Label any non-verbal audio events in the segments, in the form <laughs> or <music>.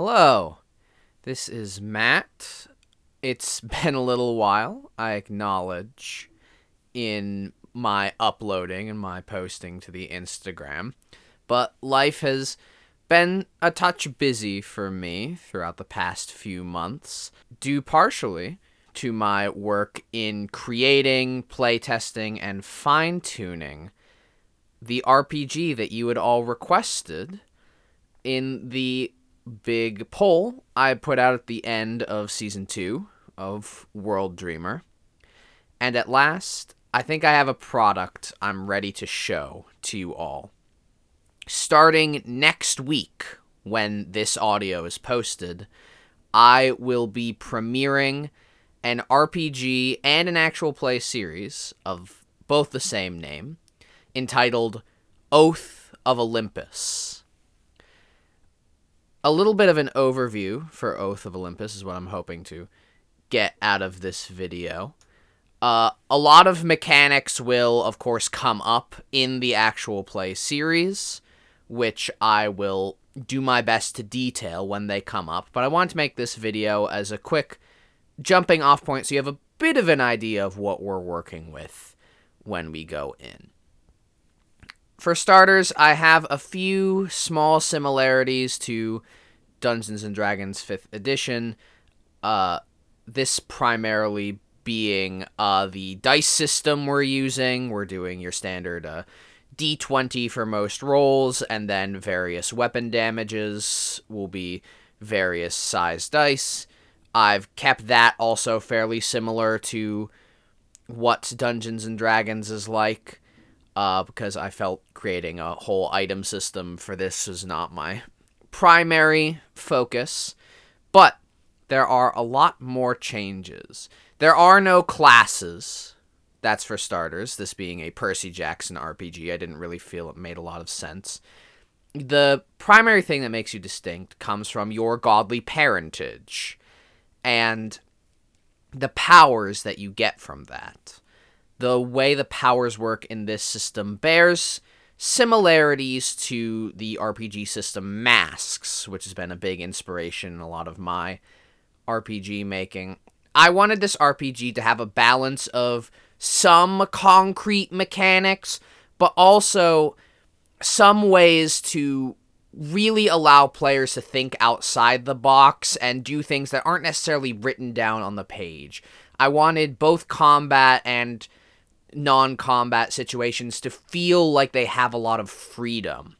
Hello, this is Matt. It's <laughs> been a little while, I acknowledge, in my uploading and my posting to the Instagram, but life has been a touch busy for me throughout the past few months, due partially to my work in creating, playtesting, and fine tuning the RPG that you had all requested in the big poll I put out at the end of season two of World Dreamer. And at last, I think I have a product I'm ready to show to you all. Starting next week, when this audio is posted, I will be premiering an RPG and an actual play series of both the same name entitled Oath of Olympus. A little bit of an overview for Oath of Olympus is what I'm hoping to get out of this video. Uh, a lot of mechanics will, of course, come up in the actual play series, which I will do my best to detail when they come up. But I want to make this video as a quick jumping off point so you have a bit of an idea of what we're working with when we go in. For starters, I have a few small similarities to Dungeons and Dragons 5th edition. Uh, this primarily being uh, the dice system we're using. We're doing your standard uh, d20 for most rolls, and then various weapon damages will be various size dice. I've kept that also fairly similar to what Dungeons and Dragons is like, uh, because I felt creating a whole item system for this is not my primary focus. But there are a lot more changes. There are no classes. That's for starters. This being a Percy Jackson RPG, I didn't really feel it made a lot of sense. The primary thing that makes you distinct comes from your godly parentage and the powers that you get from that. The way the powers work in this system bears similarities to the RPG system Masks, which has been a big inspiration in a lot of my RPG making. I wanted this RPG to have a balance of some concrete mechanics, but also some ways to really allow players to think outside the box and do things that aren't necessarily written down on the page. I wanted both combat and non combat situations to feel like they have a lot of freedom,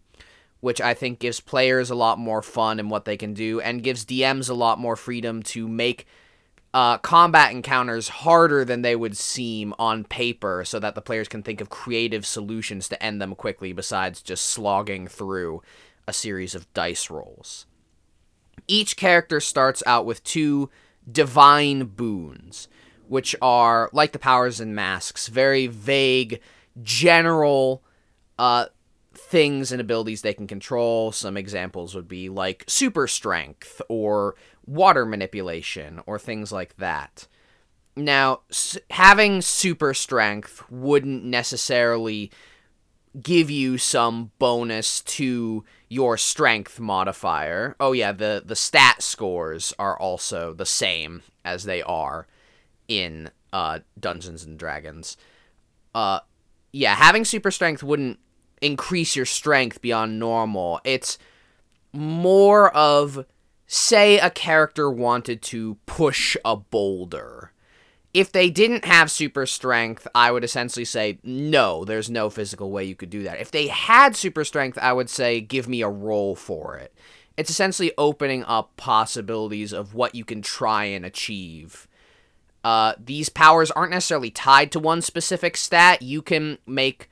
which I think gives players a lot more fun in what they can do and gives DMs a lot more freedom to make uh, combat encounters harder than they would seem on paper so that the players can think of creative solutions to end them quickly besides just slogging through a series of dice rolls. Each character starts out with two divine boons, which are, like the powers and masks, very vague, general uh, things and abilities they can control. Some examples would be like super strength or water manipulation or things like that. Now, having super strength wouldn't necessarily give you some bonus to your strength modifier. Oh yeah, the the stat scores are also the same as they are in uh, Dungeons and Dragons. Uh, yeah, having super strength wouldn't increase your strength beyond normal. It's more of say a character wanted to push a boulder if they didn't have super strength, I would essentially say, no, there's no physical way you could do that. If they had super strength, I would say, give me a roll for it. It's essentially opening up possibilities of what you can try and achieve. Uh, these powers aren't necessarily tied to one specific stat. You can make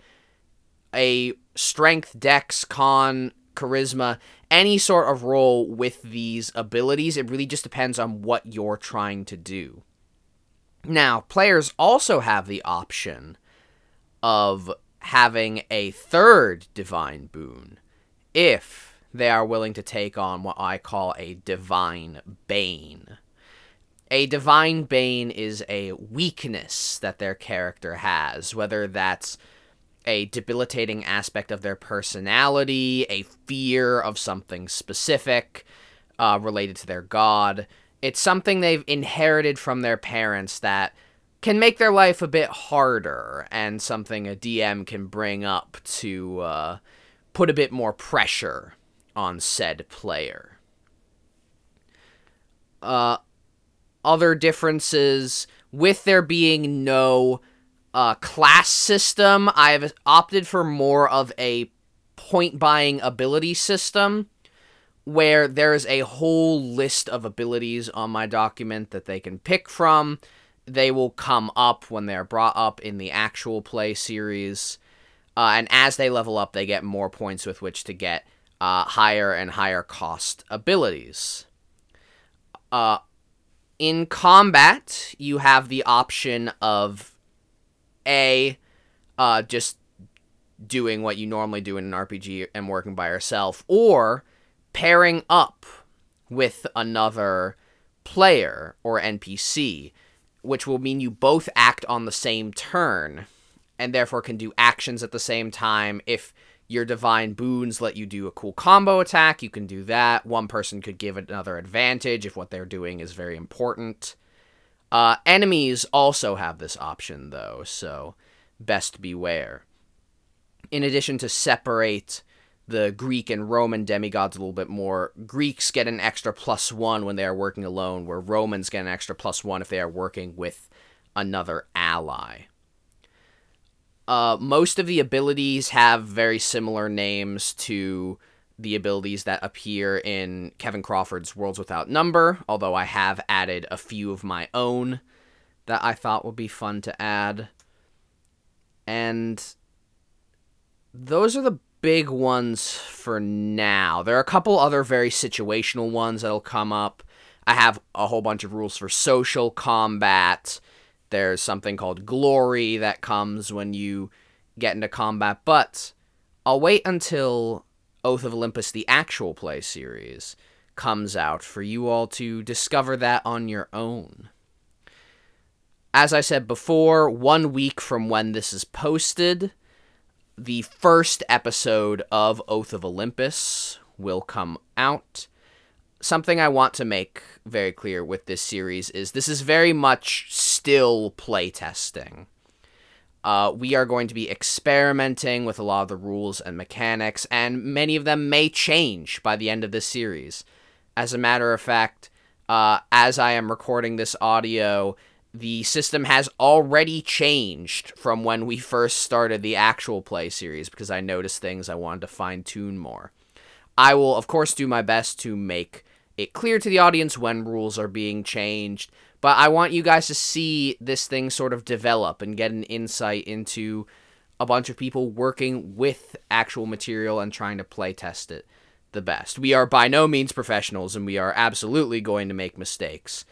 a strength, dex, con, charisma, any sort of roll with these abilities. It really just depends on what you're trying to do. Now, players also have the option of having a third divine boon if they are willing to take on what I call a divine bane. A divine bane is a weakness that their character has, whether that's a debilitating aspect of their personality, a fear of something specific, uh, related to their god. It's something they've inherited from their parents that can make their life a bit harder, and something a DM can bring up to uh, put a bit more pressure on said player. Uh, other differences with there being no uh, class system, I've opted for more of a point buying ability system where there's a whole list of abilities on my document that they can pick from. They will come up when they're brought up in the actual play series. Uh, and as they level up, they get more points with which to get uh, higher and higher cost abilities. Uh, in combat, you have the option of A, uh, just doing what you normally do in an RPG and working by yourself, or pairing up with another player or NPC, which will mean you both act on the same turn and therefore can do actions at the same time. If your divine boons let you do a cool combo attack, you can do that. One person could give another advantage if what they're doing is very important. Uh, enemies also have this option, though, so best beware in addition to separate the Greek and Roman demigods a little bit more, Greeks get an extra plus one when they are working alone, where Romans get an extra plus one if they are working with another ally. Uh, most of the abilities have very similar names to the abilities that appear in Kevin Crawford's Worlds Without Number, although I have added a few of my own that I thought would be fun to add. And those are the big ones for now. There are a couple other very situational ones that'll come up. I have a whole bunch of rules for social combat. There's something called glory that comes when you get into combat, but I'll wait until Oath of Olympus, the actual play series, comes out for you all to discover that on your own. As I said before, one week from when this is posted, the first episode of Oath of Olympus will come out. Something I want to make very clear with this series is this is very much still playtesting. Uh, we are going to be experimenting with a lot of the rules and mechanics, and many of them may change by the end of this series. As a matter of fact, uh, as I am recording this audio, the system has already changed from when we first started the actual play series because I noticed things I wanted to fine tune more. I will, of course, do my best to make it clear to the audience when rules are being changed, but I want you guys to see this thing sort of develop and get an insight into a bunch of people working with actual material and trying to play test it the best. We are by no means professionals and we are absolutely going to make mistakes.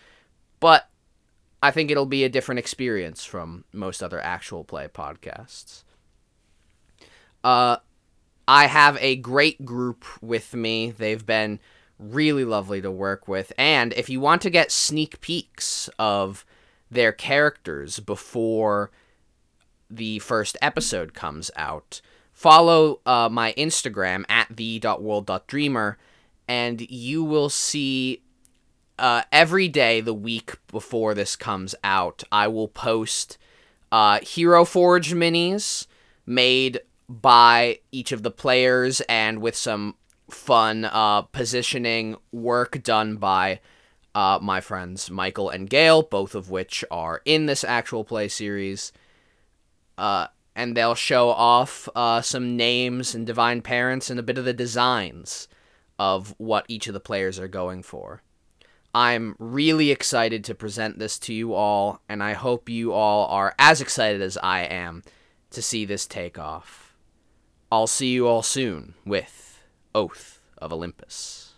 But I think it'll be a different experience from most other actual play podcasts. Uh, I have a great group with me. They've been really lovely to work with. And if you want to get sneak peeks of their characters before the first episode comes out, follow uh, my Instagram at the.world.dreamer and you will see uh, every day the week before this comes out, I will post uh, Hero Forge minis made by each of the players and with some fun uh, positioning work done by uh, my friends Michael and Gail, both of which are in this actual play series. Uh, and they'll show off uh, some names and divine parents and a bit of the designs of what each of the players are going for. I'm really excited to present this to you all, and I hope you all are as excited as I am to see this take off. I'll see you all soon with Oath of Olympus.